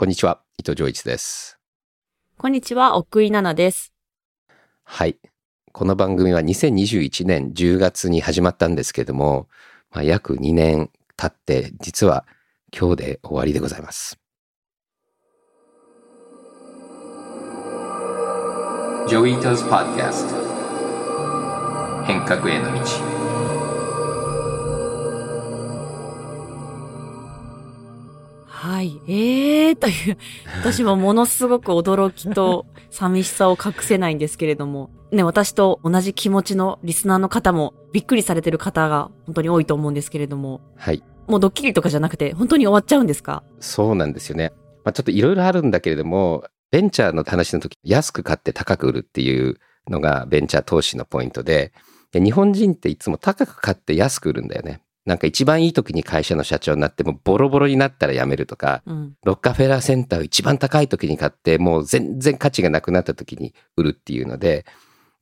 こんにちは、伊藤浄一です。こんにちは、奥井奈々です。はい。この番組は2021年10月に始まったんですけども、まあ、約2年経って、実は今日で終わりでございます。ジョイートズ・パッドキャスト変革への道はい。えーという、私もものすごく驚きと寂しさを隠せないんですけれども、ね、私と同じ気持ちのリスナーの方もびっくりされてる方が本当に多いと思うんですけれども、はい。もうドッキリとかじゃなくて本当に終わっちゃうんですか？そうなんですよね。まあ、ちょっといろいろあるんだけれども、ベンチャーの話の時、安く買って高く売るっていうのがベンチャー投資のポイントで、で日本人っていつも高く買って安く売るんだよね。なんか一番いい時に会社の社長になってもボロボロになったら辞めるとか、うん。ロッカフェラーセンターを一番高い時に買ってもう全然価値がなくなった時に売るっていうので、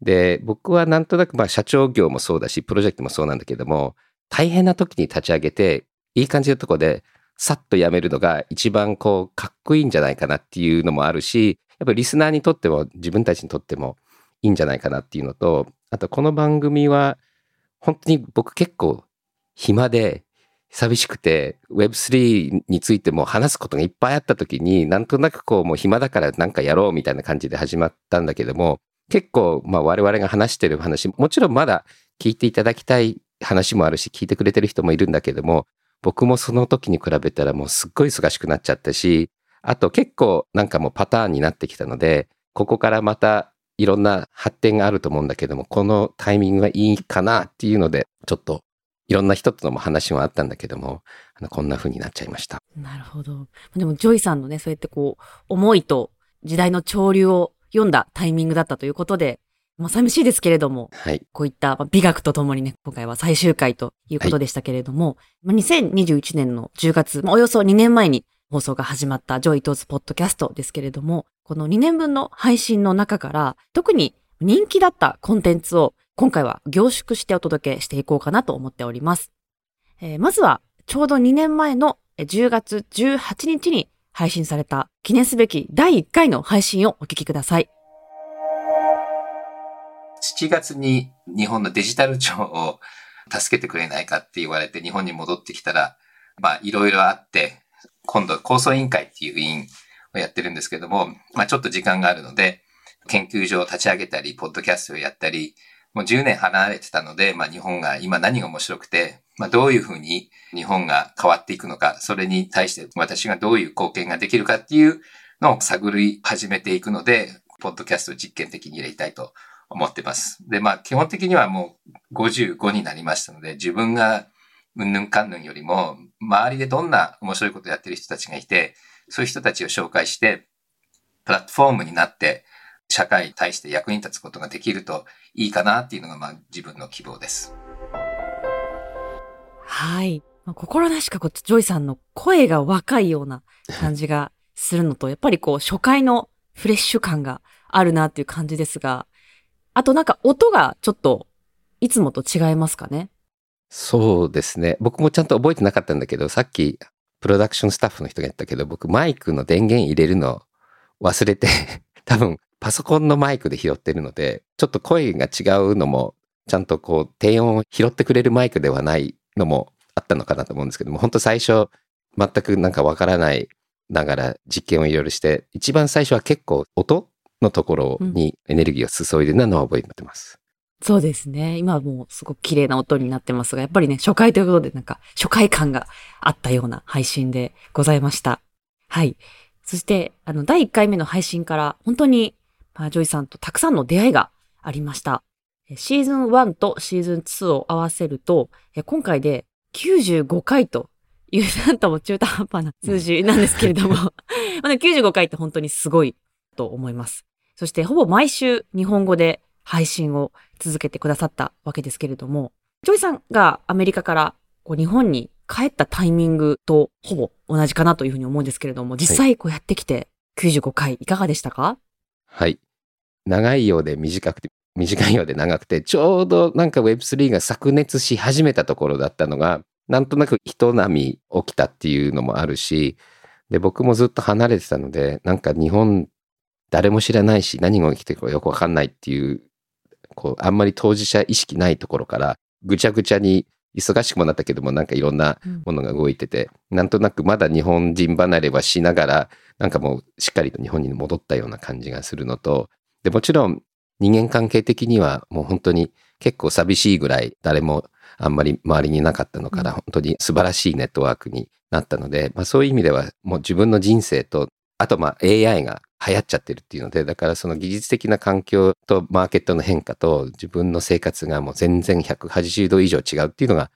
で、僕はなんとなくまあ社長業もそうだし、プロジェクトもそうなんだけども、大変な時に立ち上げて、いい感じのとこでさっと辞めるのが一番こうかっこいいんじゃないかなっていうのもあるし、やっぱりリスナーにとっても自分たちにとってもいいんじゃないかなっていうのと、あとこの番組は本当に僕結構暇で寂しくて Web3 についても話すことがいっぱいあった時になんとなくこうもう暇だからなんかやろうみたいな感じで始まったんだけども結構まあ我々が話してる話もちろんまだ聞いていただきたい話もあるし聞いてくれてる人もいるんだけども僕もその時に比べたらもうすっごい忙しくなっちゃったしあと結構なんかもうパターンになってきたのでここからまたいろんな発展があると思うんだけどもこのタイミングがいいかなっていうのでちょっといろんな人とのも話もあったんだけどもあのこんな風になっちゃいました。なるほど。でも、ジョイさんのね、そうやってこう、思いと時代の潮流を読んだタイミングだったということで、まあ寂しいですけれども、はい。こういったまあ美学とともにね、今回は最終回ということでしたけれども、まあ2021年の10月、まあおよそ2年前に放送が始まった Joi Ito's ポッドキャストですけれども、この2年分の配信の中から、特に人気だったコンテンツを今回は凝縮してお届けしていこうかなと思っております。えーまずは、ちょうど2年前の10月18日に配信された記念すべき第1回の配信をお聞きください。7月に日本のデジタル庁を助けてくれないかって言われて日本に戻ってきたら、まあいろいろあって、今度構想委員会っていう委員をやってるんですけども、まあちょっと時間があるので、研究所を立ち上げたり、ポッドキャストをやったり、もう10年離れてたので、まあ日本が今何が面白くて、まあどういうふうに日本が変わっていくのか、それに対して私がどういう貢献ができるかっていうのを探り始めていくので、ポッドキャスト実験的に入れたいと思ってます。で、まあ基本的にはもう55になりましたので、自分がうんぬんかんぬんよりも、周りでどんな面白いことをやってる人たちがいて、そういう人たちを紹介して、プラットフォームになって、社会に対して役に立つことができるといいかなっていうのが、まあ自分の希望です。はい。まあ心なしかこう、ジョイさんの声が若いような感じがするのと、やっぱりこう、初回のフレッシュ感があるなっていう感じですが、あとなんか音がちょっと、いつもと違いますかね？そうですね。僕もちゃんと覚えてなかったんだけど、さっきプロダクションスタッフの人が言ったけど、僕マイクの電源入れるの忘れて、多分パソコンのマイクで拾ってるので、ちょっと声が違うのも、ちゃんとこう低音を拾ってくれるマイクではないのもあったのかなと思うんですけども、本当最初全くなんかわからないながら実験をいろいろして、一番最初は結構音のところにエネルギーを注いでるのは覚えてます。そうですね。今はもうすごく綺麗な音になってますが、やっぱりね、初回ということでなんか初回感があったような配信でございました。はい。そして、あの、第1回目の配信から本当に、ジョイさんとたくさんの出会いがありました。えシーズン1とシーズン2を合わせると、え今回で95回という、なんとも中途半端な数字なんですけれども、まあね95回って本当にすごいと思います。そして、ほぼ毎週日本語で配信を続けてくださったわけですけれども、ジョイさんがアメリカからこう日本に帰ったタイミングとほぼ同じかなというふうに思うんですけれども、実際こうやってきて95回いかがでしたか？はい。長いようで短くて、短いようで長くて、ちょうどなんか Web3 が炸裂し始めたところだったのが、なんとなく一波起きたっていうのもあるし、で、僕もずっと離れてたので、なんか日本誰も知らないし何が起きてるかよくわかんないっていう、こう、あんまり当事者意識ないところから、ぐちゃぐちゃに忙しくもなったけども、なんかいろんなものが動いてて、うん、なんとなくまだ日本人離れはしながら、なんかもうしっかりと日本に戻ったような感じがするのと、で、もちろん人間関係的にはもう本当に結構寂しいぐらい誰もあんまり周りになかったのから、本当に素晴らしいネットワークになったので、まあそういう意味ではもう自分の人生と、あとまあ AI が流行っちゃってるっていうので、だからその技術的な環境とマーケットの変化と自分の生活がもう全然180度以上違うっていうのが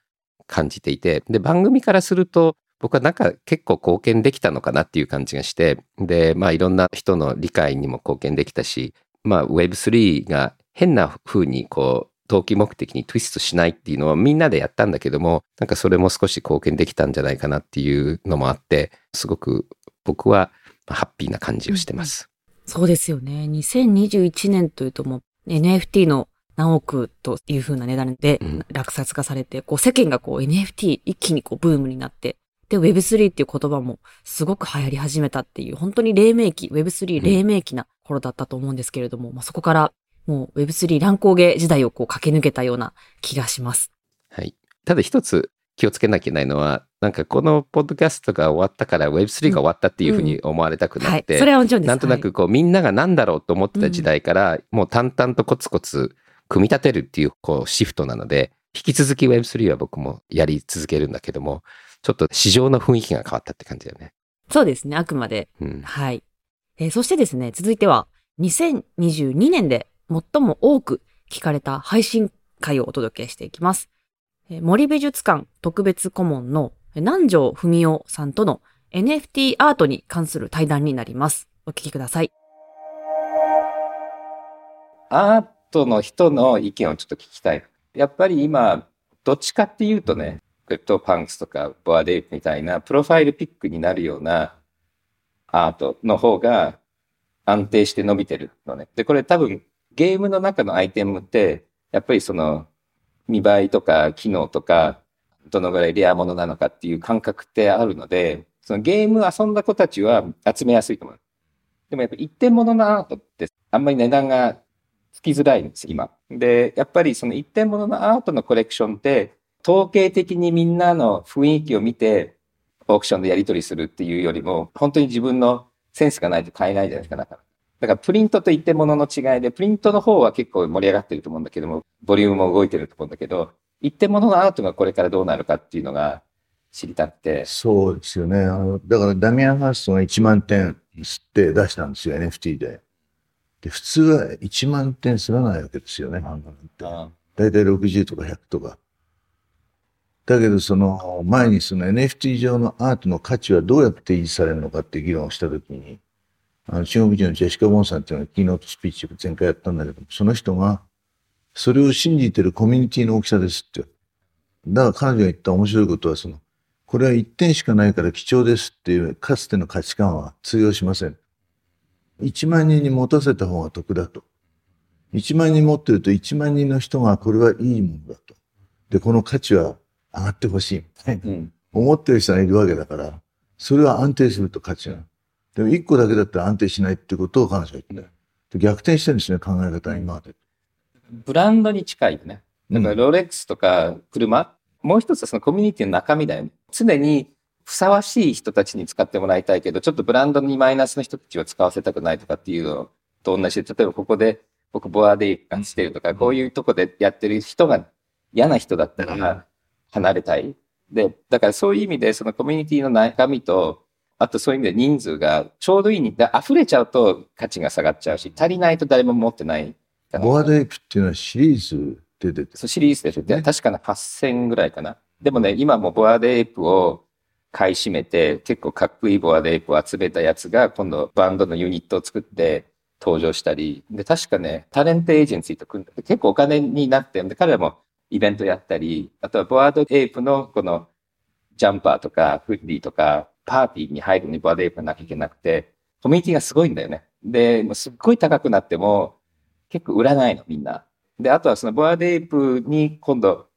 感じていて、で、番組からすると、僕はなんか結構貢献できたのかなっていう感じがして、で、まあいろんな人の理解にも貢献できたし、まあ Web3 が変な風にこう、投機目的にツイストしないっていうのはみんなでやったんだけども、なんかそれも少し貢献できたんじゃないかなっていうのもあって、すごく僕はハッピーな感じをしてます。そうですよね。2021年というともう NFT の何億というふうな値段で落札化されて、うん、こう世間がこう NFT 一気にこうブームになって、で、Web3 っていう言葉もすごく流行り始めたっていう、本当に黎明期、Web3 黎明期な頃だったと思うんですけれども、うん、まあ、そこからもう Web3 乱高下時代をこう駆け抜けたような気がします。はい。ただ一つ気をつけなきゃいけないのは、なんかこのポッドキャストが終わったから Web3 が終わったっていうふうに思われたくなって、それはもちろんです。なんとなくこう、みんなが何だろうと思ってた時代から、もう淡々とコツコツ組み立てるっていうこうシフトなので、引き続き Web3 は僕もやり続けるんだけども、ちょっと市場の雰囲気が変わったって感じだよね。そうですね、あくまで。うん、はい、えー、そしてですね、続いては、2022年で最も多く聞かれた配信会をお届けしていきます。森美術館特別顧問の南條文夫さんとの NFT アートに関する対談になります。お聞きください。アートの人の意見をちょっと聞きたい。やっぱり今、どっちかっていうとね、 CryptoPunks とか Bored Ape みたいな profile pic になるようなアートの方が安定して伸びてるのね。で、これ多分ゲームの中のアイテムって、やっぱりその見栄えとか機能とか、どのぐらいレアものなのかっていう感覚ってあるので、そのゲーム遊んだ子たちは集めやすいと思う。でもやっぱ一点物のアートってあんまり値段がつきづらいんです、今。で、やっぱりその一点物のアートのコレクションって、統計的にみんなの雰囲気を見て、オークションでやり取りするっていうよりも、本当に自分のセンスがないと買えないじゃないですか、だから。だからプリントと一点物の違いで、プリントの方は結構盛り上がってると思うんだけども、ボリュームも動いてると思うんだけど、一点物のアートがこれからどうなるかっていうのが知りたくて。そうですよね。あのだからダミアン・ハーストが1万点吸って出したんですよ、NFT で。で、普通は1万点すらないわけですよね、漫画なんて。だいたい60とか100とか。だけど、その前にその NFT 上のアートの価値はどうやって維持されるのかって議論をしたときに、あの、中国人のジェシカ・ボンさんっていうのがキーノートスピーチを前回やったんだけど、その人が、それを信じてるコミュニティの大きさですって。だから彼女が言った面白いことは、その、これは一点しかないから貴重ですっていう、かつての価値観は通用しません。1万人に持たせた方が得だと。1万人持ってると1万人の人がこれはいいものだと。で、この価値は上がってほしいみたいな、うん、思ってる人がいるわけだから、それは安定すると価値が。でも1個だけだったら安定しないってことを彼女は言って、逆転してるんですね、考え方今まで。ブランドに近いよね。だからロレックスとか車、うん、もう一つはそのコミュニティの中身だよね。常にふさわしい人たちに使ってもらいたいけど、ちょっとブランドにマイナスの人たちは使わせたくないとかっていうのと同じで、例えばここで僕ボアデイ感してるとか、こういうとこでやってる人が嫌な人だったら離れたい。で、だからそういう意味でそのコミュニティの中身と、あとそういう意味で人数がちょうどいいに、溢れちゃうと価値が下がっちゃうし、足りないと誰も持ってない。ボアデイプっていうのはシリーズで出てそう、シリーズで出て、ね、確かな8000ぐらいかな。でもね、今もボアデイプを買い占めて、結構かっこいいボアデイプを集めたやつが、今度バンドのユニットを作って登場したり、で、確かね、タレントエージェンシーと組んで、結構お金になって、で、彼らもイベントやったり、あとはボアードエイプのこのジャンパーとかフッディとか、パーティーに入るのに Bored Ape なきゃいけなくて、コミュニティがすごいんだよね。で、もうすっごい高くなっても、結構売らないの、みんな。で、あとはその Bored Ape に今度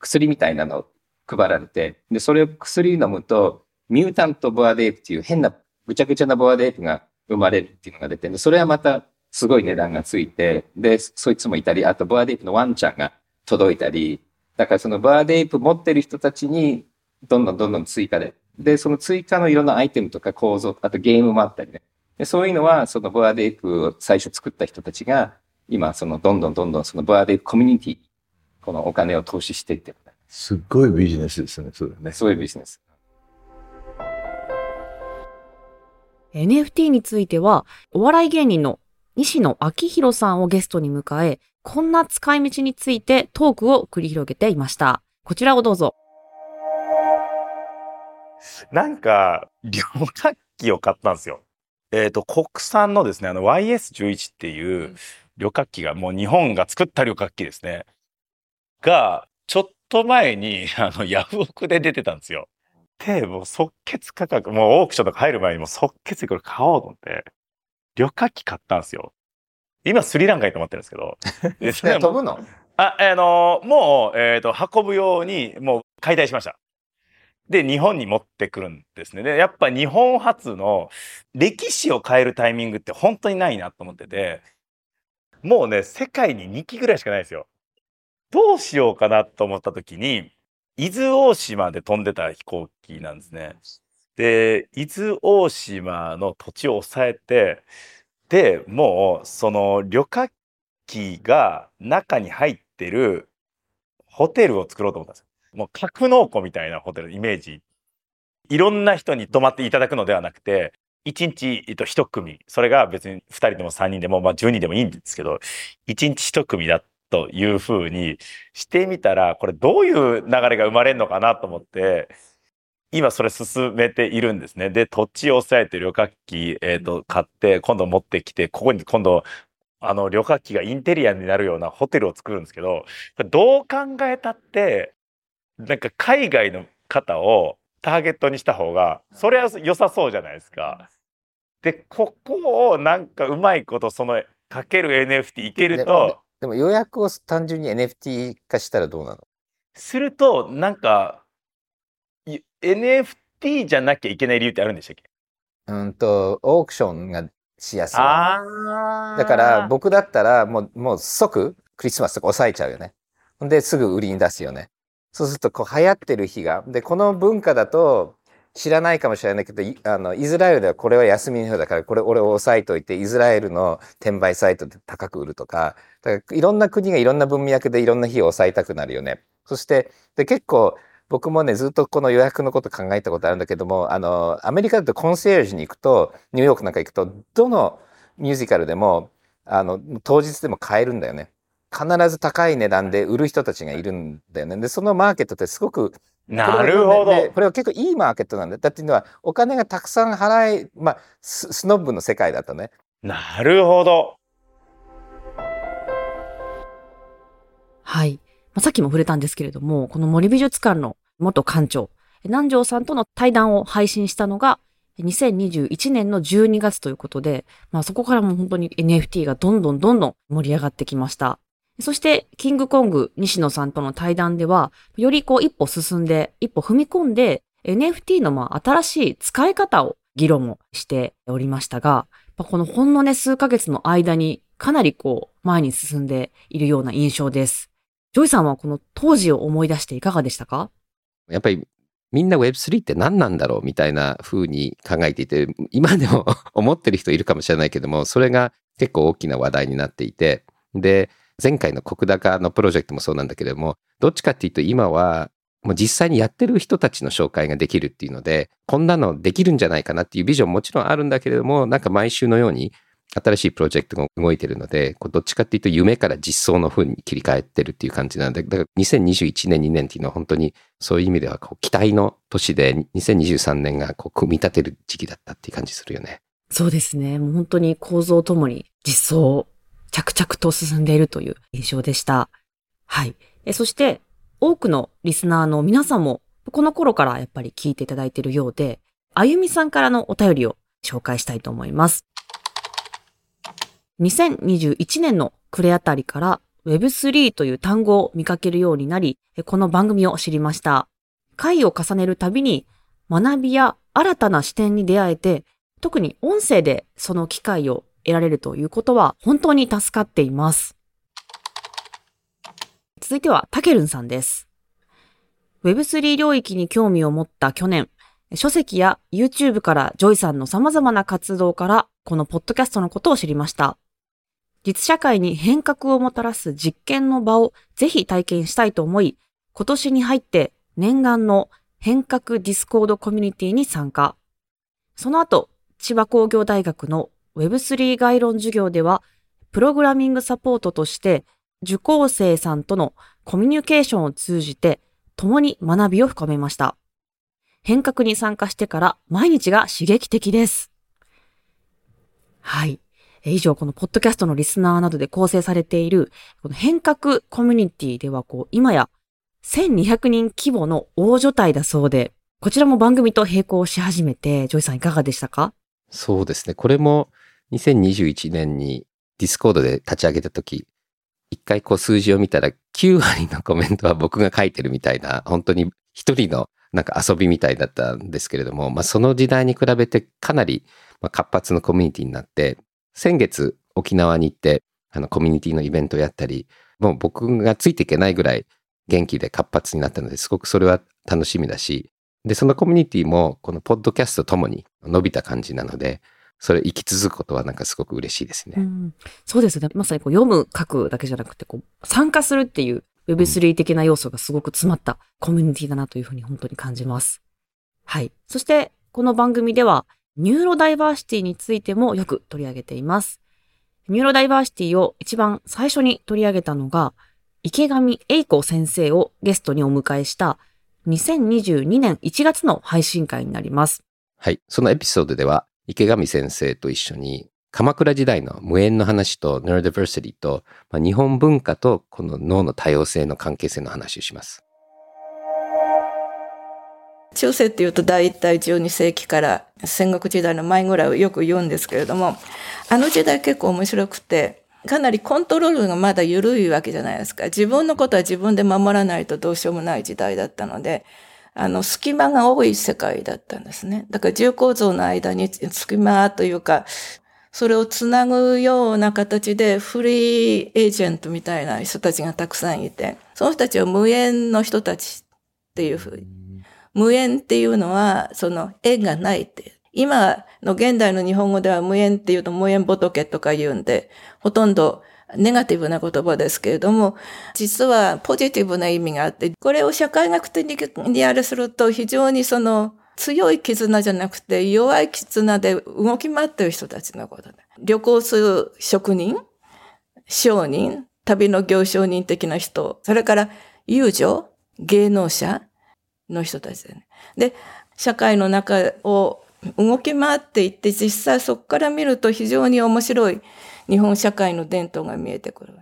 薬みたいなの配られて、で、それを薬飲むと、 Mutant Bored Ape っていう変なぐちゃぐちゃな Bored Ape が生まれるっていうのが出てで、それはまたすごい値段がついて、で、そいつもいたり、あと Bored Ape のワンちゃんが届いたり、だからそのボアデープ持ってる人たちに、どんどんどんどん追加で。で、その追加のいろんなアイテムとか構造、あとゲームもあったりね。でそういうのは、そのボアデープを最初作った人たちが、今、そのどんどんどんどんそのボアデープコミュニティこのお金を投資していってる。すっごいビジネスですね、それね。そういうビジネス。NFT については、お笑い芸人の西野昭弘さんをゲストに迎え、こんな使い道についてトークを繰り広げていました。こちらをどうぞ。なんか、旅客機を買ったんですよ。えっ、と、国産のですね、あの YS11 っていう旅客機が、もう日本が作った旅客機ですね。が、ちょっと前に、あの、ヤフオクで出てたんですよ。で、もう即決価格、もうオークションとか入る前にもう即決でこれ買おうと思って、旅客機買ったんですよ。今スリランカに泊まってるんですけど。飛ぶの？あ、あのもう、えっ、と、運ぶように、もう解体しました。で、日本に持ってくるんですね。で、やっぱ日本初の歴史を変えるタイミングって本当にないなと思ってて、もうね、世界に2機ぐらいしかないですよ。どうしようかなと思った時に、伊豆大島で飛んでた飛行機なんですね。で、伊豆大島の土地を抑えて、で、もう、その旅客機が中に入ってるホテルを作ろうと思ったんですよ。もう格納庫みたいなホテルのイメージ。いろんな人に泊まっていただくのではなくて、1日、えっと、1組。それが別に2人でも3人でも、まあ10人でもいいんですけど、1日1組だというふうにしてみたら、これどういう流れが生まれるのかなと思って、今それ進めているんですね。で、土地を抑えて旅客機、えっ、と、買って、今度持ってきて、ここに今度、あの、旅客機がインテリアになるようなホテルを作るんですけど、どう考えたって、なんか海外の方をターゲットにした方が、それは良さそうじゃないですか。で、ここをなんかうまいこと、その、かける NFT いけるでと、でも予約を単純に NFT 化したらどうなの？すると、なんか、い NFT じゃなきゃいけない理由ってあるんでしたっけ？うんと、オークションがしやすい。だから僕だったらもう、もう即クリスマスとか抑えちゃうよね。ほんで、すぐ売りに出すよね。そうすると、こう流行ってる日が。で、この文化だと、知らないかもしれないけど、いあの、イスラエルではこれは休みの日だから、これ俺を押さえといて、イスラエルの転売サイトで高く売るとか、だからいろんな国がいろんな文脈でいろんな日を抑えたくなるよね。そして、で、結構、僕もね、ずっとこの予約のこと考えたことあるんだけども、あの、アメリカだとコンシェルジュに行くと、ニューヨークなんか行くと、どのミュージカルでも、あの、当日でも買えるんだよね。必ず高い値段で売る人たちがいるんだよね。で、そのマーケットってすごく、なるほど。でこれは結構いいマーケットなんだよ。だっていうのは、お金がたくさん払い、まあ、ススノブの世界だとね。なるほど。はい。まあ、さっきも触れたんですけれども、この森美術館の元館長、南條さんとの対談を配信したのが、2021年の12月ということで、まあそこからも本当に NFT がどんどんどんどん盛り上がってきました。そして、キングコング西野さんとの対談では、よりこう一歩進んで、一歩踏み込んで、NFT のまあ新しい使い方を議論をしておりましたが、このほんのね数ヶ月の間にかなりこう前に進んでいるような印象です。ジョイさんはこの当時を思い出していかがでしたか？やっぱりみんな Web3 って何なんだろうみたいな風に考えていて、今でも 思ってる人いるかもしれないけども、それが結構大きな話題になっていて、で、前回の国高のプロジェクトもそうなんだけれども、どっちかっていうと今は、もう実際にやってる人たちの紹介ができるっていうので、こんなのできるんじゃないかなっていうビジョンももちろんあるんだけれども、なんか毎週のように新しいプロジェクトが動いてるので、どっちかっていうと夢から実装の風に切り替えてるっていう感じなんで、だから2021年、2年っていうのは本当にそういう意味では期待の年で、2023年が組み立てる時期だったっていう感じするよね。そうですね。もう本当に構造ともに実装、着々と進んでいるという印象でした。はい。そして、多くのリスナーの皆さんも、この頃からやっぱり聞いていただいているようで、あゆみさんからのお便りを紹介したいと思います。2021年の暮れあたりから Web3 という単語を見かけるようになり、この番組を知りました。回を重ねるたびに学びや新たな視点に出会えて、特に音声でその機会を得られるということは本当に助かっています。続いては、たけるんさんです。Web3 領域に興味を持った去年、書籍や YouTube からジョイさんの様々な活動から、このポッドキャストのことを知りました。実社会に変革をもたらす実験の場をぜひ体験したいと思い、今年に入って念願の変革 Discord コミュニティに参加。その後、千葉工業大学の Web3 概論授業では、プログラミングサポートとして、受講生さんとのコミュニケーションを通じて、共に学びを深めました。変革に参加してから毎日が刺激的です。はい。以上、このポッドキャストのリスナーなどで構成されている、この変革コミュニティでは、こう、今や1200人規模の大所帯だそうで、こちらも番組と並行し始めて、ジョイさんいかがでしたか？そうですね。これも2021年に Discord で立ち上げた時、一回こう数字を見たら9割のコメントは僕が書いてるみたいな、本当に一人のなんか遊びみたいだったんですけれども、まあその時代に比べてかなり活発なコミュニティになって、先月沖縄に行ってあのコミュニティのイベントをやったり、もう僕がついていけないぐらい元気で活発になったので、すごくそれは楽しみだし、で、そのコミュニティもこのポッドキャストともに伸びた感じなので、それ生き続くことはなんかすごく嬉しいですね。うん、そうですね。まさにこう読む、書くだけじゃなくて、こう参加するっていう Web3 的な要素がすごく詰まったコミュニティだなというふうに本当に感じます。はい。そして、この番組では、ニューロダイバーシティについてもよく取り上げています。ニューロダイバーシティを一番最初に取り上げたのが、池上英子先生をゲストにお迎えした2022年1月の配信回になります。はい。そのエピソードでは、池上先生と一緒に、鎌倉時代の無縁の話と Neurodiversity と、まあ、日本文化とこの脳の多様性の関係性の話をします。中世っていうと大体12世紀から戦国時代の前ぐらいをよく言うんですけれども、あの時代結構面白くて、かなりコントロールがまだ緩いわけじゃないですか。自分のことは自分で守らないとどうしようもない時代だったので、あの、隙間が多い世界だったんですね。だから重構造の間に隙間というか、それをつなぐような形でフリーエージェントみたいな人たちがたくさんいて、その人たちを無縁の人たちっていうふうに。無縁っていうのは、その縁がないって。今の現代の日本語では無縁っていうと無縁仏とか言うんで、ほとんどネガティブな言葉ですけれども、実はポジティブな意味があって、これを社会学的にあれすると非常にその強い絆じゃなくて弱い絆で動き回ってる人たちのことだ。旅行する職人、商人、旅の行商人的な人、それから遊女、芸能者の人たちでね。で、社会の中を動き回っていって、実際そこから見ると非常に面白い日本社会の伝統が見えてくる。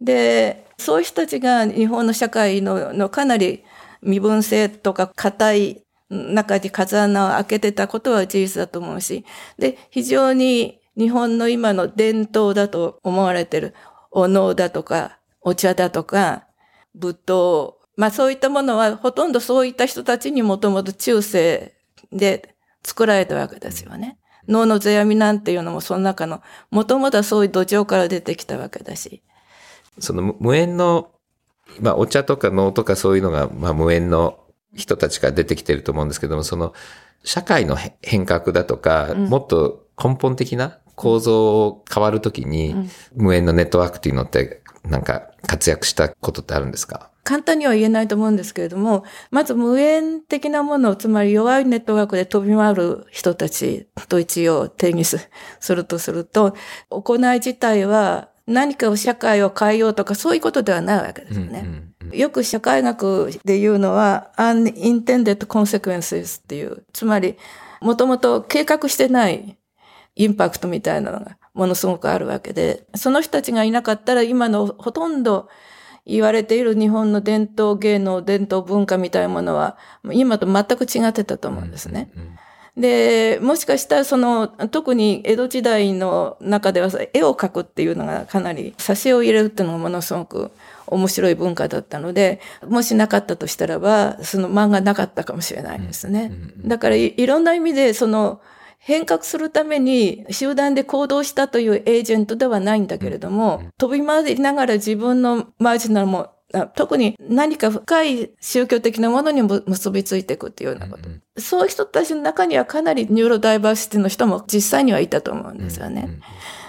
で、そういう人たちが日本の社会ののかなり身分性とか硬い中に風穴を開けてたことは事実だと思うし、で、非常に日本の今の伝統だと思われてるお能だとか、お茶だとか、仏塔、まあそういったものはほとんどそういった人たちにもともと中世で作られたわけですよね。脳の世阿弥なんていうのもその中の、もともとはそういう土壌から出てきたわけだし。その無無縁の、まあお茶とか能とかそういうのが、まあ無縁の人たちから出てきてると思うんですけども、その社会のへ変革だとか、うんもっと根本的な構造を変わるときに、うん無縁のネットワークっていうのってなんか活躍したことってあるんですか？簡単には言えないと思うんですけれども、まず無縁的なもの、つまり弱いネットワークで飛び回る人たちと一応定義すするとすると、行い自体は何かを社会を変えようとかそういうことではないわけですよね。うんうんよく社会学で言うのは unintended consequences っていう、つまりもともと計画してないインパクトみたいなのがものすごくあるわけで、その人たちがいなかったら今のほとんど言われている日本の伝統芸能、伝統文化みたいなものは今と全く違ってたと思うんですね。うんうんで、もしかしたらその、特に江戸時代の中では絵を描くっていうのがかなり、挿絵を入れるっていうのがものすごく面白い文化だったので、もしなかったとしたらば、その漫画なかったかもしれないですね。うんうんだからいいろんな意味でその変革するために集団で行動したというエージェントではないんだけれども、飛び回りながら自分のマージナルも特に何か深い宗教的なものにも結びついていくっていうようなこと。うんうん、そういう人たちの中にはかなりニューロダイバーシティの人も実際にはいたと思うんですよね。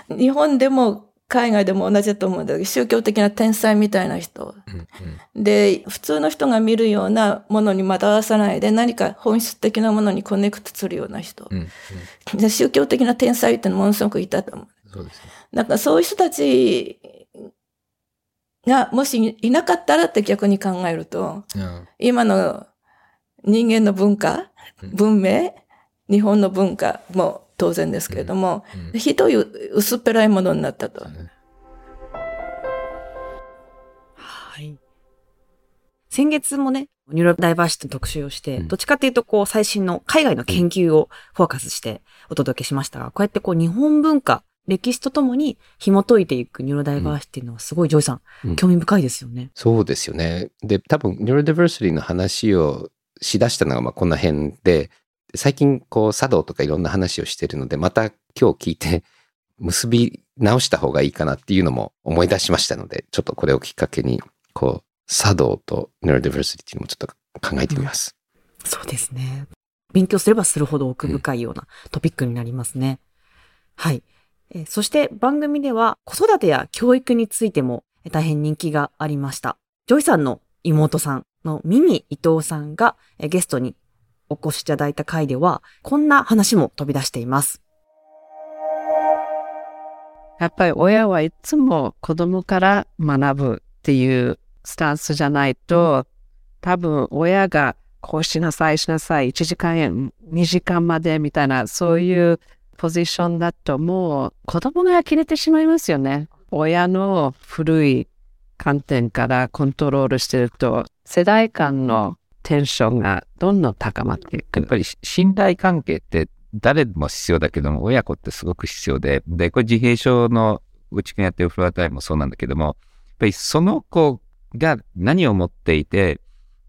うんうん、日本でも海外でも同じだと思うんだけど、宗教的な天才みたいな人。うんうん、で、普通の人が見るようなものに惑わさないで何か本質的なものに connect するような人。うんうん、で宗教的な天才ってのものすごくいたと思う。そうですね。なんかそういう人たちがもしいなかったらって逆に考えると、うん、今の人間の文化、文明、日本の文化も当然ですけれども、うん、ひどい薄っぺらいものになったと。はい。先月もね、ニューロダイバーシティの特集をして、どっちかっていうと、こう、最新の海外の研究をフォーカスしてお届けしましたが、こうやってこう、日本文化歴史とともに紐解いていくニューロダイバーシティのはすごいジョイさん、うん、興味深いですよね。そうですよね。で、多分ニューロダイバーシティの話をしだしたのがまあこんな辺で、最近こう茶道とかいろんな話をしてるので、また今日聞いて 結び直した方がいいかなっていうのも思い出しましたので、ちょっとこれをきっかけに、こう、茶道とニューロダイバーシティもちょっと考えてみます、うん、そうですね。勉強すればするほど奥深いようなトピックになりますね。うん、はい。えそして番組では子育てや教育についても大変人気がありました。ジョイさんの妹さんのミミ伊藤さんがゲストにお越しいただいた回では、こんな話も飛び出しています。やっぱり親はいつも子供から学ぶっていうスタンスじゃないと、多分親がこうしなさいしなさい、1時間や2時間までみたいな、そういうポジションだともう子供が呆れてしまいますよね。親の古い観点からコントロールしてると世代間のテンションがどんどん高まっていく。やっぱり信頼関係って誰も必要だけども親子ってすごく必要で、で、これ自閉症のうちくんやってるフロアタイムもそうなんだけども、やっぱりその子が何を持っていて、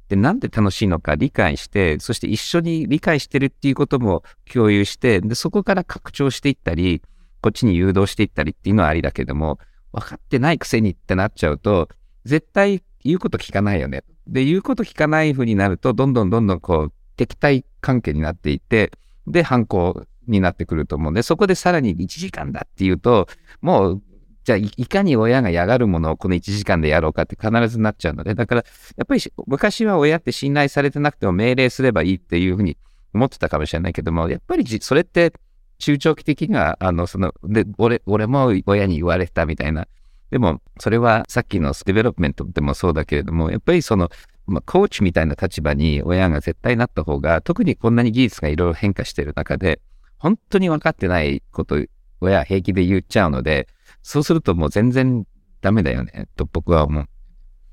で、なんで楽しいのか理解して、そして一緒に理解してるっていうことも共有して、で、そこから拡張していったり、こっちに誘導していったりっていうのはありだけども、分かってないくせにってなっちゃうと、絶対言うこと聞かないよね。で、言うこと聞かないふうになると、どんどんどんどんこう、敵対関係になっていて、で、反抗になってくると思うんで、そこでさらに1時間だっていうと、もうじゃあいかに親が嫌がるものをこの1時間でやろうかって必ずなっちゃうので、だからやっぱり昔は親って信頼されてなくても命令すればいいっていうふうに思ってたかもしれないけども、やっぱりそれって中長期的には、あの、その、で、俺、俺も親に言われたみたいな。でも、それはさっきの development でもそうだけれども、やっぱりその、まあ、コーチみたいな立場に親が絶対なった方が、特にこんなに技術がいろいろ変化している中で、本当に分かってないこと親平気で言っちゃうので、そうするともう全然ダメだよね、と僕は思う。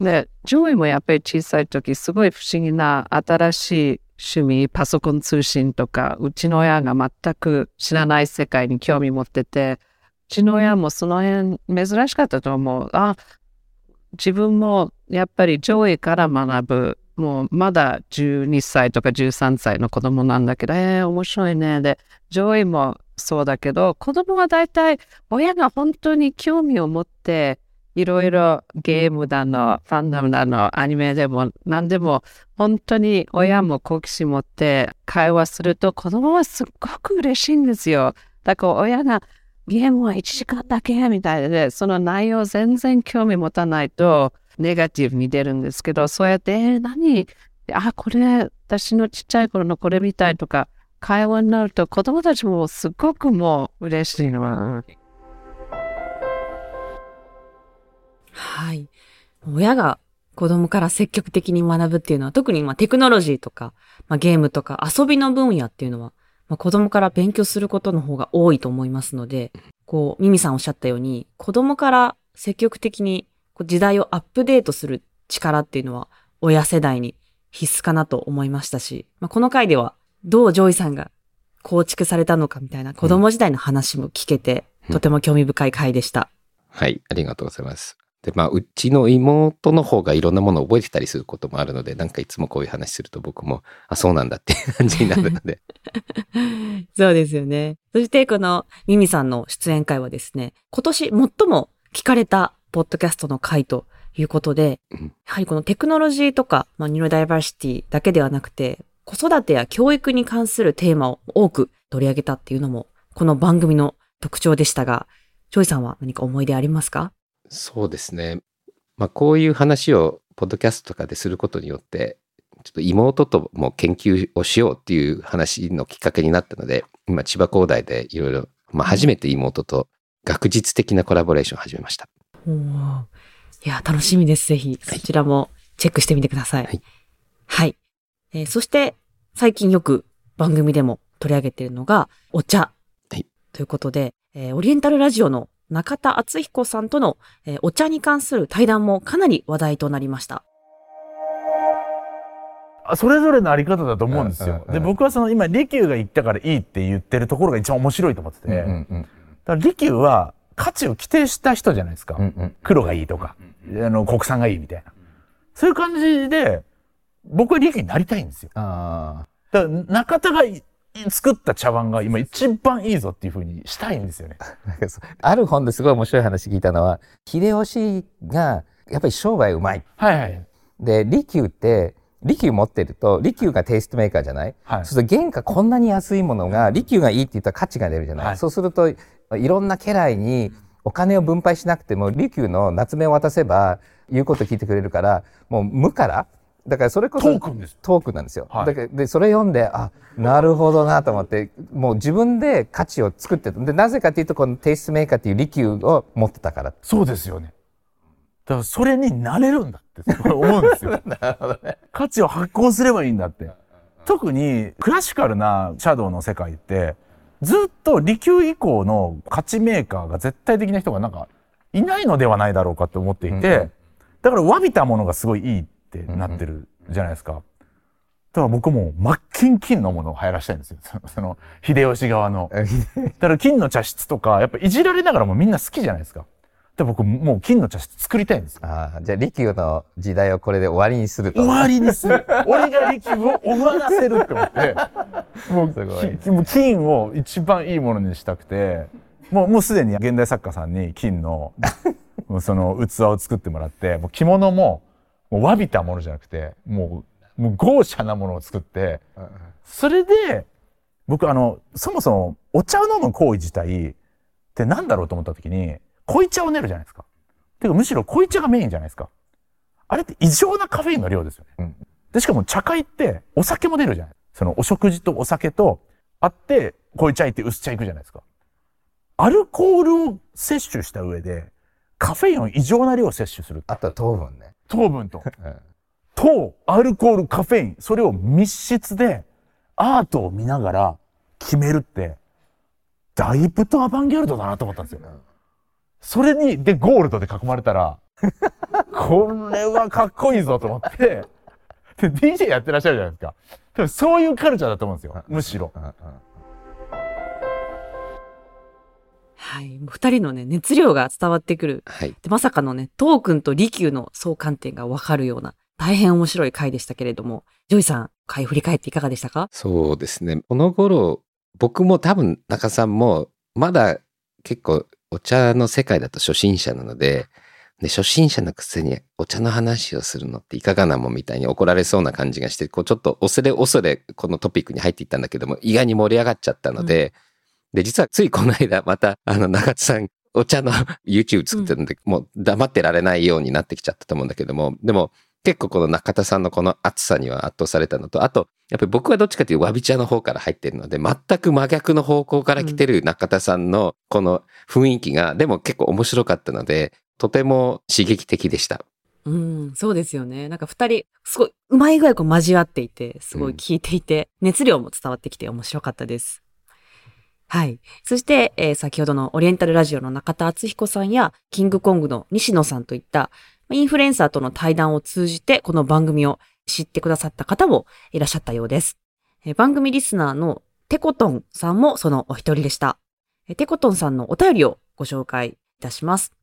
で、ジョイもやっぱり小さい時、すごい不思議な新しい趣味、パソコン通信とか、うちの親が全く知らない世界に興味持ってて、うちの親もその辺珍しかったと思う。あ、自分もやっぱりジョイから学ぶ。もうまだ12歳とか13歳の子供なんだけど、えー、面白いね。で、上位もそうだけど、子供は大体親が本当に興味を持って、いろいろゲームだの、ファンダムだの、アニメでも何でも、本当に親も好奇心持って会話すると子供はすっごく嬉しいんですよ。だから親がゲームは1時間だけみたいで、その内容全然興味持たないとネガティブに出るんですけど、そうやって、えー、何？あ、これ、私のちっちゃい頃のこれみたいとか、会話になると子供たちもすごくもう嬉しいのは。はい。親が子供から積極的に学ぶっていうのは特にまあテクノロジーとか、まあ、ゲームとか遊びの分野っていうのは、まあ、子供から勉強することの方が多いと思いますので、こう、ミミさんおっしゃったように、子供から積極的に時代をアップデートする力っていうのは親世代に必須かなと思いましたし、まあ、この回ではどうジョイさんが構築されたのかみたいな子供時代の話も聞けて、うん、とても興味深い回でした。はい、ありがとうございます。で、まあ、うちの妹の方がいろんなものを覚えてたりすることもあるので、なんかいつもこういう話すると僕も、あ、そうなんだっていう感じになるので。そうですよね。そしてこのミミさんの出演回はですね、今年最も聞かれたポッドキャストの回ということで、うんやはりこのテクノロジーとか、まあ、ニューロダイバーシティだけではなくて、子育てや教育に関するテーマを多く取り上げたっていうのも、この番組の特徴でしたが、ジョイさんは何か思い出ありますか？そうですね。まあ、こういう話を、ポッドキャストとかですることによって、ちょっと妹とも研究をしようっていう話のきっかけになったので、今、千葉工大でいろいろ、まあ、初めて妹と学術的なコラボレーションを始めました。おーいや、楽しみです。ぜひ、そちらもチェックしてみてください。はい。はい。えーそして、最近よく番組でも取り上げているのが、お茶。はいということで、えーオリエンタルラジオの中田敦彦さんとの、えーお茶に関する対談もかなり話題となりました。あそれぞれのあり方だと思うんですよ。で、僕はその今、利休が言ったからいいって言ってるところが一番面白いと思ってて、だから利休は価値を規定した人じゃないですか。うんうん黒がいいとか、あの、国産がいいみたいな。そういう感じで、僕は利休になりたいんですよ。あだから中田がい作った茶碗が今一番いいぞっていう風にしたいんですよね。ある本ですごい面白い話聞いたのは、秀吉がやっぱり商売うまい。はいはい。で、利休って、利休持ってると、利休がテイストメーカーじゃない？はい。そうすると原価こんなに安いものが利休がいいって言ったら価値が出るじゃない、はいそうするといろんな家来にお金を分配しなくても利休の夏目を渡せば言うこと聞いてくれるからもう無からだからそれこそトークなんですよ、はい。だからでそれ読んであなるほどなと思ってもう自分で価値を作ってた。でなぜかというとこのテイストメーカーっていう利休を持ってたから。そうですよね。だからそれになれるんだって思うんですよ。価値を発行すればいいんだって。特にクラシカルなシャドウの世界ってずっと利休以降の価値メーカーが絶対的な人がなんかいないのではないだろうかって思っていて、うんうんだから詫びたものがすごいいいってなってるじゃないですか。だから僕も真っ金金のものを流行らしたいんですよ。その秀吉側の。だから金の茶室とか、やっぱいじられながらもみんな好きじゃないですか。で僕もう金の茶室作りたいんですよ。あーじゃあ利休の時代をこれで終わりにすると終わりにする。俺が力を終わらせるって思って、もうもう金を一番いいものにしたくて、もうもうすでに現代作家さんに金の その器を作ってもらって、もう着物ももう詫びたものじゃなくて、もうもう豪奢なものを作って、それで僕あのそもそもお茶を飲む行為自体って何だろうと思った時に濃茶を練るじゃないですか。てかむしろ濃茶がメインじゃないですか。あれって異常なカフェインの量ですよね。うんで、しかも茶会ってお酒も出るじゃないそのお食事とお酒とあって濃茶いって薄茶いくじゃないですか。アルコールを摂取した上でカフェインを異常な量摂取する。あとは糖分ね、糖分と。うんと、アルコール、カフェイン、それを密室でアートを見ながら決めるって、だいぶとアバンギャルドだなと思ったんですよ。それに、で、ゴールドで囲まれたら、これはかっこいいぞと思って、で、DJ やってらっしゃるじゃないですか。でもそういうカルチャーだと思うんですよ。むしろ。はい。二人のね、熱量が伝わってくる。はい。で、まさかのね、トークンと利休の相関点がわかるような、大変面白い回でしたけれども、ジョイさん、回振り返っていかがでしたか？そうですね。この頃、僕も多分中さんも、まだ結構お茶の世界だと初心者なので、で初心者のくせにお茶の話をするのっていかがなもんみたいに怒られそうな感じがして、こうちょっと恐れ恐れこのトピックに入っていったんだけども、意外に盛り上がっちゃったので、で、実はついこの間また、あの、中津さん、お茶の YouTube 作ってるんで、もう黙ってられないようになってきちゃったと思うんだけども、でも結構この中田さんのこの熱さには圧倒されたのと、あと、やっぱり僕はどっちかというとわび茶の方から入ってるので、全く真逆の方向から来てる中田さんのこの雰囲気が、でも結構面白かったので、とても刺激的でした。うん、そうですよね。なんか二人、すごい、うまい具合こう交わっていて、すごい聞いていて、熱量も伝わってきて面白かったです。はい。そして、えー先ほどのオリエンタルラジオの中田敦彦さんや、キングコングの西野さんといった、インフルエンサーとの対談を通じて、この番組を知ってくださった方もいらっしゃったようです。えー番組リスナーのテコトンさんもそのお一人でした。えーテコトンさんのお便りをご紹介いたします。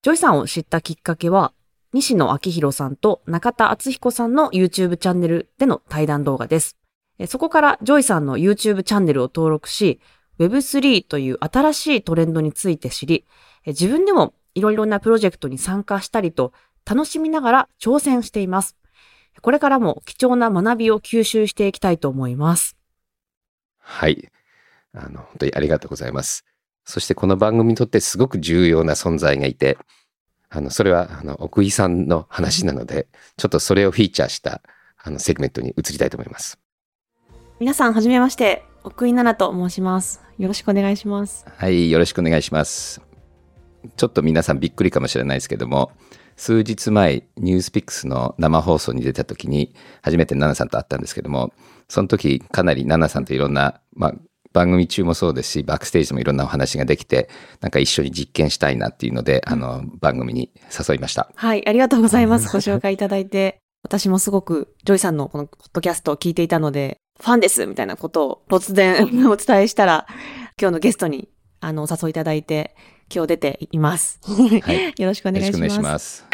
ジョイさんを知ったきっかけは、西野昭弘さんと中田敦彦さんの YouTube チャンネルでの対談動画です。そこからジョイさんの YouTube チャンネルを登録し、Web3 という新しいトレンドについて知り、自分でもいろいろなプロジェクトに参加したりと楽しみながら挑戦しています。これからも貴重な学びを吸収していきたいと思います。はい。あの、本当にありがとうございます。そしてこの番組にとってすごく重要な存在がいて、あの、それは、あの、奥井さんの話なので、ちょっとそれをフィーチャーした、あの、セグメントに移りたいと思います。皆さん、はじめまして。奥井奈々と申します。よろしくお願いします。はい、よろしくお願いします。ちょっと皆さんびっくりかもしれないですけども、数日前、ニュースピックスの生放送に出た時に、初めてナナさんと会ったんですけども、その時、かなりナナさんといろんな、まあ、番組中もそうですし、バックステージでもいろんなお話ができて、なんか一緒に実験したいなっていうので、あの、番組に誘いました。はい、ありがとうございます。ご紹介いただいて。私もすごく、ジョイさんのこのポッドキャストを聞いていたので、ファンですみたいなことを突然 お伝えしたら、今日のゲストに、あの、お誘いいただいて、今日出ています。はい よろしくお願いします。よろしくお願いします。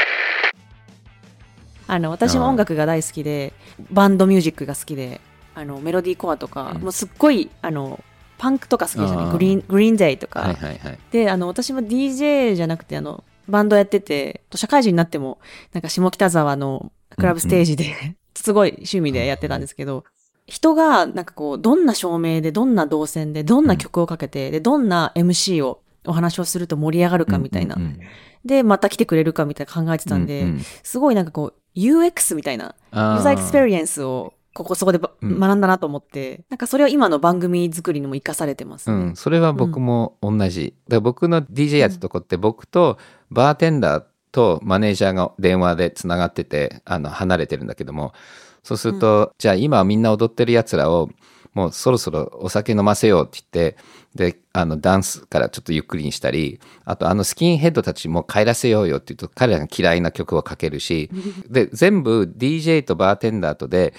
あの、私も音楽が大好きで、バンドミュージックが好きで、あの、メロディーコアとか、うんもうすっごい、あの、パンクとか好きですね。あーグリーン、グリーンデイとか。はいはいはい。で、あの、私も DJ じゃなくて、あの、バンドやってて、社会人になっても、なんか下北沢のクラブステージで、すごい趣味でやってたんですけど、人が、なんかこう、どんな照明で、どんな動線で、どんな曲をかけて、で、どんな MC を、お話をすると盛り上がるかみたいな。うんうんで、また来てくれるかみたいな考えてたんで、うんうん。すごいなんかこう、UX みたいな、ユーザーエクスペリエンスを、ここそこでばうん学んだなと思って、なんかそれを今の番組作りにも活かされてます。ね。うん、それは僕も同じ。だから僕の DJ やってたとこって僕とバーテンダーとマネージャーが電話でつながってて、あの、離れてるんだけども、そうすると、じゃあ今はみんな踊ってる奴らを、もうそろそろお酒飲ませようって言って、で、あの、ダンスからちょっとゆっくりにしたり、あとあのスキンヘッドたちも帰らせようよって言うと、彼らが嫌いな曲をかけるし、で、全部 DJ とバーテンダーとで、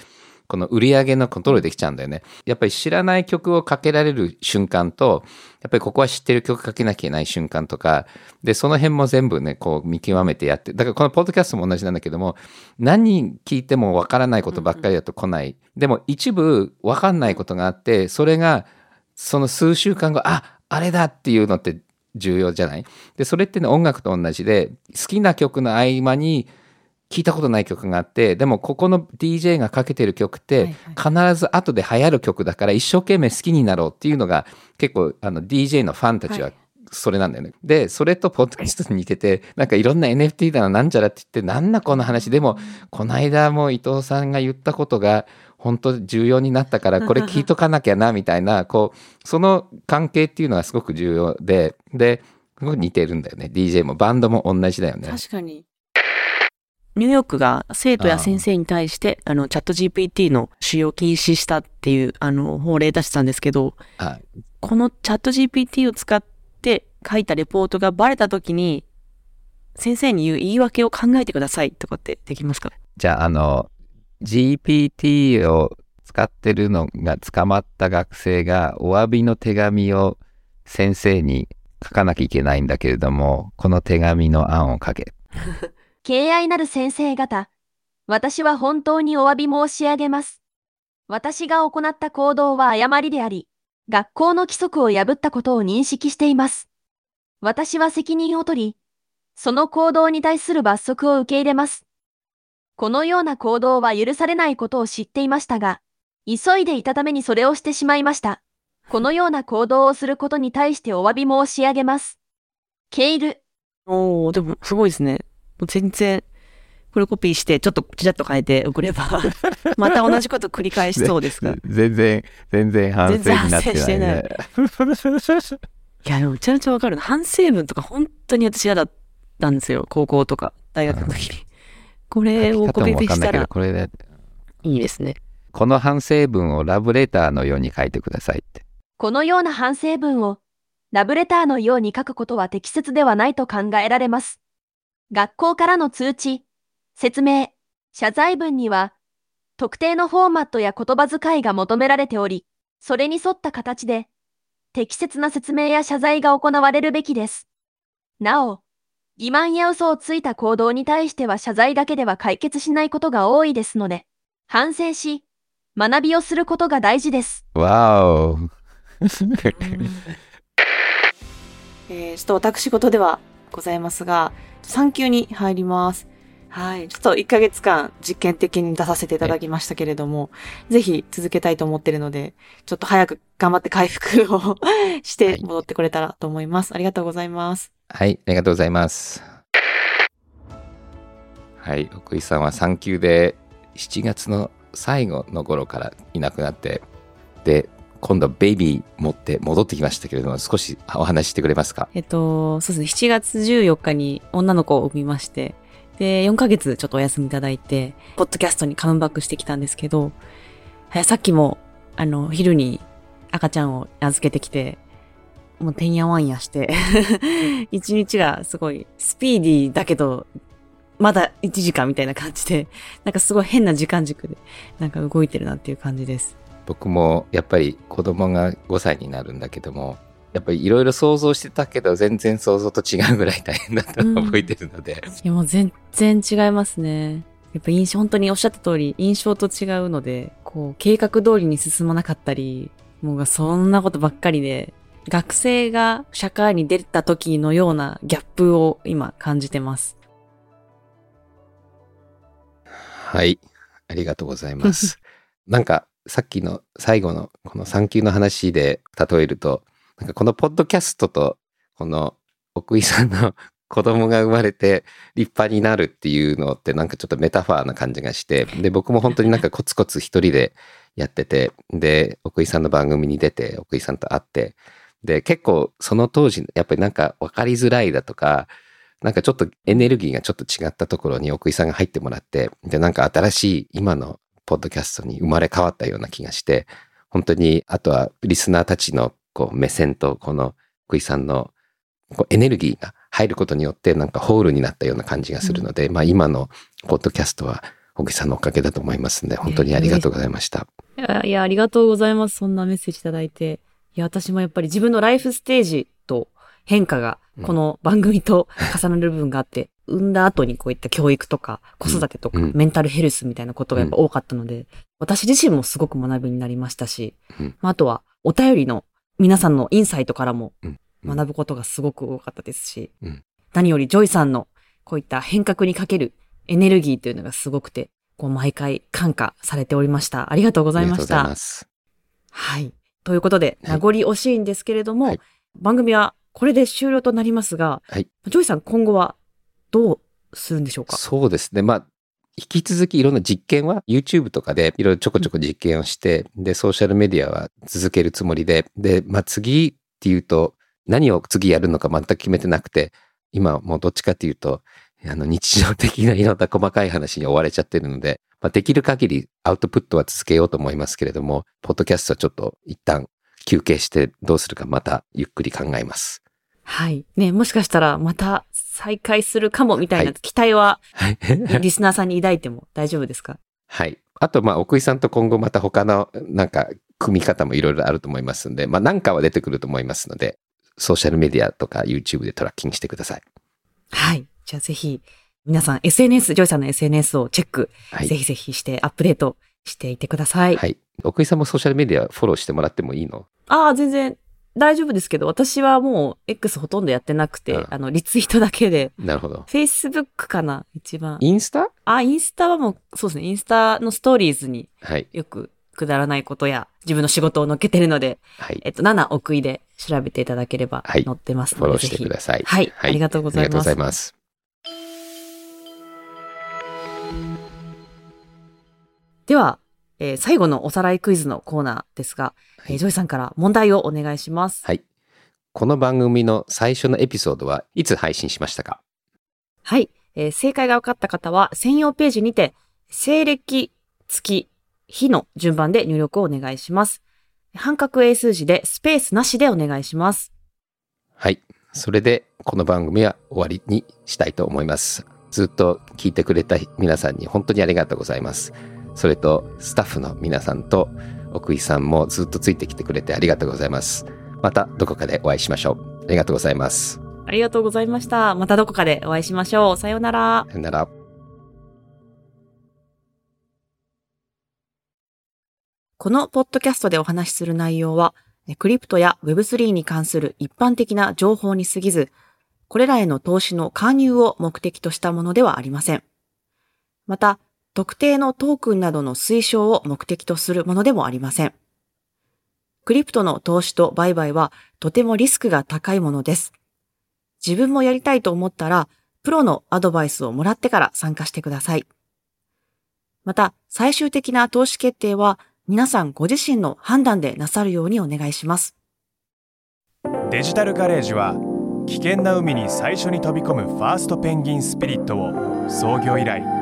この売り上げのコントロールできちゃうんだよね。やっぱり知らない曲をかけられる瞬間と、やっぱりここは知ってる曲かけなきゃいけない瞬間とか、で、その辺も全部ね、こう見極めてやって、だからこのポッドキャストも同じなんだけども、何聞いてもわからないことばっかりだと来ない。でも一部わかんないことがあって、それがその数週間後、あ、あれだっていうのって重要じゃない？で、それってね、音楽と同じで、好きな曲の合間に、聞いたことない曲があってでもここの DJ がかけてる曲って必ず後で流行る曲だから一生懸命好きになろうっていうのが結構あの DJ のファンたちはそれなんだよね。でそれとポッドキャストに似ててなんかいろんな NFT だななんちゃらって言ってなんだこの話でもこの間も伊藤さんが言ったことが本当重要になったから これ聞いとかなきゃなみたいなこうその関係っていうのがすごく重要でですごく似てるんだよね DJ もバンドも同じだよね。確かに。ニューヨークが生徒や先生に対して、あの、チャット GPT の使用を禁止したっていう、あの、法令出したんですけど、はい。このチャット GPT を使って書いたレポートがバレた時に、先生に言う言い訳を考えてくださいとかってできますか？じゃあ、あの、GPT を使ってるのが捕まった学生がお詫びの手紙を先生に書かなきゃいけないんだけれども、この手紙の案を書け。敬愛なる先生方、私は本当にお詫び申し上げます。私が行った行動は誤りであり、学校の規則を破ったことを認識しています。私は責任を取り、その行動に対する罰則を受け入れます。このような行動は許されないことを知っていましたが、急いでいたためにそれをしてしまいました。このような行動をすることに対してお詫び申し上げます。ケイル。おー、でもすごいですね。もう全然、これコピーして、ちょっとちらっと変えて送れば、また同じこと繰り返しそうですが。全然、全然反省になってないね。いや、でもめちゃめちゃわかるな。反省文とか本当に私嫌だったんですよ。高校とか、大学の時に。これをコピペしたらこれで、いいですね。この反省文をラブレターのように書いてくださいって。このような反省文をラブレターのように書くことは適切ではないと考えられます。学校からの通知、説明、謝罪文には特定のフォーマットや言葉遣いが求められており、それに沿った形で適切な説明や謝罪が行われるべきです。なお、欺瞞や嘘をついた行動に対しては謝罪だけでは解決しないことが多いですので、反省し、学びをすることが大事です。わお。えー、ちょっと私事ではございますが、産休に入ります。はい。ちょっと1ヶ月間実験的に出させていただきましたけれども、ぜひ続けたいと思ってるので、ちょっと早く頑張って回復をして戻ってこれたらと思います。ありがとうございます。はい、ありがとうございます。はい、奥井さんは産休で7月の最後の頃からいなくなって、で、今度はベイビー持って戻ってきましたけれども、少しお話してくれますか？えっと、そうですね、7月14日に女の子を産みまして、で、4ヶ月ちょっとお休みいただいて、ポッドキャストにカムバックしてきたんですけど、はいさっきも、あの、昼に赤ちゃんを預けてきて、もうてんやわんやして、一日がすごいスピーディーだけど、まだ1時間みたいな感じで、なんかすごい変な時間軸で、なんか動いてるなっていう感じです。僕もやっぱり子供が5歳になるんだけども、やっぱりいろいろ想像してたけど、全然想像と違うぐらい大変だったのを覚えてるので、いやもう全然違いますね。やっぱ印象、本当におっしゃった通り、印象と違うので、こう、計画通りに進まなかったり、もうそんなことばっかりで、学生が社会に出た時のようなギャップを今感じてます。はい。ありがとうございます。なんか、さっきの最後のこの産休の話で例えると、なんかこのポッドキャストと、この奥井さんの子供が生まれて立派になるっていうのってなんかちょっとメタファーな感じがして、で、僕も本当になんかコツコツ一人でやってて、で、奥井さんの番組に出て、奥井さんと会って、で、結構その当時、やっぱりなんか分かりづらいだとか、なんかちょっとエネルギーがちょっと違ったところに奥井さんが入ってもらって、で、なんか新しい今のポッドキャストに生まれ変わったような気がして、本当に、あとはリスナーたちのこう目線とこの奥井さんのこうエネルギーが入ることによってなんかホールになったような感じがするので、まあ今のポッドキャストは奥井さんのおかげだと思いますんで、本当にありがとうございました。いや、いやありがとうございます。そんなメッセージいただいて。いや、私もやっぱり自分のライフステージと変化が、この番組と重なる部分があって、産んだ後にこういった教育とか、子育てとか、うん。メンタルヘルスみたいなことがやっぱ多かったので、私自身もすごく学びになりましたし、うん。まああとは、お便りの皆さんのインサイトからもうん。学ぶことがすごく多かったですし、うん。何よりジョイさんのこういった変革にかけるエネルギーというのがすごくて、こう毎回感化されておりました。ありがとうございました。ありがとうございま。す。はい。ということで、はい。名残惜しいんですけれども、はい。番組はこれで終了となりますが、はい。ジョイさん今後はどうするんでしょうか？そうですね。まあ、引き続きいろんな実験は YouTube とかでいろいろちょこちょこ実験をして、で、ソーシャルメディアは続けるつもりで、で、まあ次っていうと、何を次やるのか全く決めてなくて、今もうどっちかっていうと、あの日常的ないろんな細かい話に追われちゃってるので、まあ、できる限りアウトプットは続けようと思いますけれども、ポッドキャストはちょっと一旦休憩してどうするかまたゆっくり考えます。はい。ね、もしかしたらまた再開するかもみたいなはい期待は、はい。リスナーさんに抱いても大丈夫ですか？はい。あと、まあ、奥井さんと今後また他の、なんか、組み方もいろいろあると思いますんで、まあ、なんかは出てくると思いますので、ソーシャルメディアとか YouTube でトラッキングしてください。はい。じゃあぜひ、皆さん SNS、ジョイさんの SNS をチェック、はいぜ。ひぜひしてアップデートしていってください。はい。奥井さんもソーシャルメディアフォローしてもらってもいいの？ああ、全然大丈夫ですけど、私はもう X ほとんどやってなくて、うんあの、リツイートだけで、なるほど。Facebook かな一番。インスタ？あ、インスタはもう、そうですね。インスタのストーリーズにはい。よくくだらないことや自分の仕事を載っけてるので、はい。えっと、7奥井で調べていただければはい載ってますので、フォローしてください。はいありがとうございますありがとうございます。では、えー最後のおさらいクイズのコーナーですが、えージョイさんから問題をお願いします。はい。この番組の最初のエピソードはいつ配信しましたか？はい。えー正解が分かった方は、専用ページにて、西暦、月、日の順番で入力をお願いします。半角英数字でスペースなしでお願いします。はい。それで、この番組は終わりにしたいと思います。ずっと聞いてくれた皆さんに本当にありがとうございます。それと、スタッフの皆さんと、奥井さんもずっとついてきてくれてありがとうございます。またどこかでお会いしましょう。ありがとうございます。ありがとうございました。またどこかでお会いしましょう。さようなら。さよなら。このポッドキャストでお話しする内容は、クリプトや Web3 に関する一般的な情報に過ぎず、これらへの投資の勧誘を目的としたものではありません。また、特定のトークンなどの推奨を目的とするものでもありません。クリプトの投資と売買はとてもリスクが高いものです。自分もやりたいと思ったら、プロのアドバイスをもらってから参加してください。また、最終的な投資決定は皆さんご自身の判断でなさるようにお願いします。デジタルガレージは危険な海に最初に飛び込むファーストペンギンスピリットを創業以来